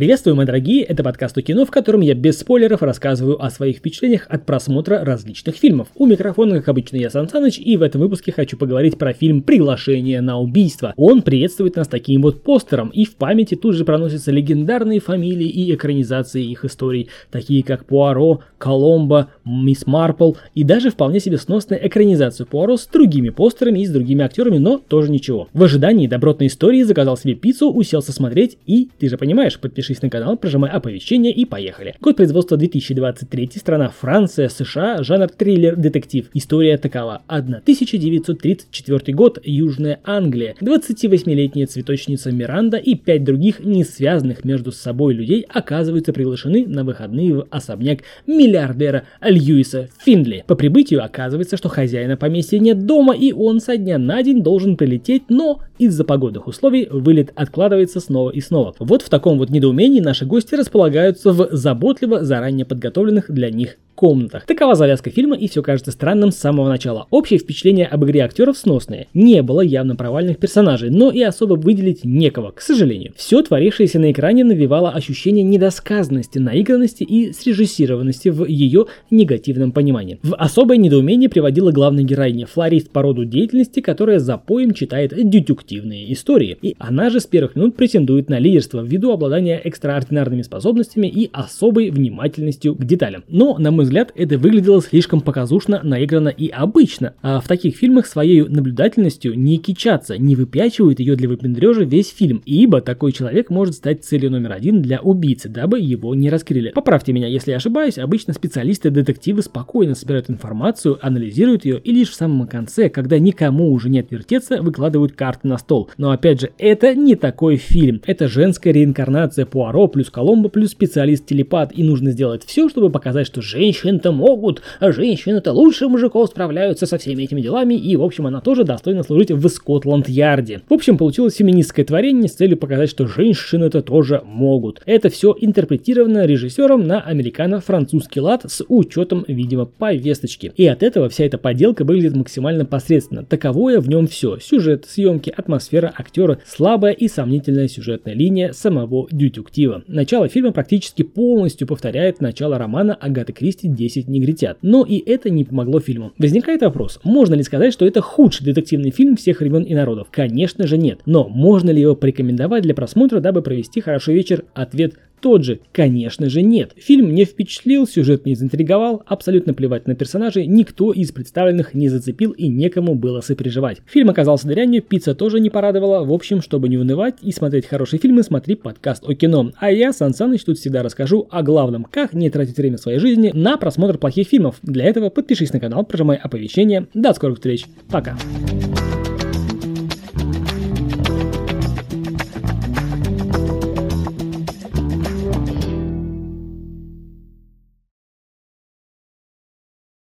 Приветствую, мои дорогие, это подкаст о кино, в котором я без спойлеров рассказываю о своих впечатлениях от просмотра различных фильмов. У микрофона, как обычно, я Сан Саныч, и в этом выпуске хочу поговорить про фильм «Приглашение на убийство». Он приветствует нас таким вот постером, и в памяти тут же проносятся легендарные фамилии и экранизации их историй, такие как Пуаро, Коломбо, Мисс Марпл, и даже вполне себе сносная экранизация Пуаро с другими постерами и с другими актерами, но тоже ничего. В ожидании добротной истории заказал себе пиццу, уселся смотреть, и, ты же понимаешь, подпишись на канал, прожимай оповещения и поехали. Год производства 2023, страна Франция, США, жанр триллер-детектив. История такова. 1934 год, Южная Англия. 28-летняя цветочница Миранда и пять других не связанных между собой людей оказываются приглашены на выходные в особняк миллиардера Льюиса Финдли. По прибытию оказывается, что хозяина поместья нет дома и он со дня на день должен прилететь, но из-за погодных условий вылет откладывается снова и снова. Вот в таком вот недоумении наши гости располагаются в заботливо заранее подготовленных для них комнатах. Такова завязка фильма, и все кажется странным с самого начала. Общее впечатление об игре актеров сносное. Не было явно провальных персонажей, но и особо выделить некого, к сожалению. Все творившееся на экране навевало ощущение недосказанности, наигранности и срежиссированности в ее негативном понимании. В особое недоумение приводила главная героиня, флорист по роду деятельности, которая за поем читает детективные истории. И она же с первых минут претендует на лидерство ввиду обладания экстраординарными способностями и особой внимательностью к деталям. Но, на мой взгляд, это выглядело слишком показушно, наигранно и обычно. А в таких фильмах своей наблюдательностью не кичатся, не выпячивают ее для выпендрежа весь фильм, ибо такой человек может стать целью номер один для убийцы, дабы его не раскрыли. Поправьте меня, если я ошибаюсь, обычно специалисты-детективы спокойно собирают информацию, анализируют ее и лишь в самом конце, когда никому уже нет вертеться, выкладывают карты на стол. Но опять же, это не такой фильм. Это женская реинкарнация Пуаро плюс Коломбо плюс специалист-телепат, и нужно сделать все, чтобы показать, что женщина женщины-то могут, а женщины-то лучше мужиков справляются со всеми этими делами, и, в общем, она тоже достойна служить в Скотланд-Ярде. В общем, получилось феминистское творение с целью показать, что женщины-то тоже могут. Это все интерпретировано режиссером на американо-французский лад с учетом, видимо, повесточки. И от этого вся эта поделка выглядит максимально посредственно. Таковое в нем все. Сюжет, съемки, атмосфера, актеры, слабая и сомнительная сюжетная линия самого детектива. Начало фильма практически полностью повторяет начало романа Агаты Кристи 10 негритят. Но и это не помогло фильму. Возникает вопрос, можно ли сказать, что это худший детективный фильм всех времен и народов? Конечно же нет. Но можно ли его порекомендовать для просмотра, дабы провести хороший вечер? Ответ тот же? Конечно же нет. Фильм не впечатлил, сюжет не заинтриговал, абсолютно плевать на персонажей, никто из представленных не зацепил и некому было сопереживать. Фильм оказался дрянью, пицца тоже не порадовала. В общем, чтобы не унывать и смотреть хорошие фильмы, смотри подкаст о кино. А я, Сан Саныч, тут всегда расскажу о главном, как не тратить время своей жизни на просмотр плохих фильмов. Для этого подпишись на канал, прожимай оповещения. До скорых встреч. Пока.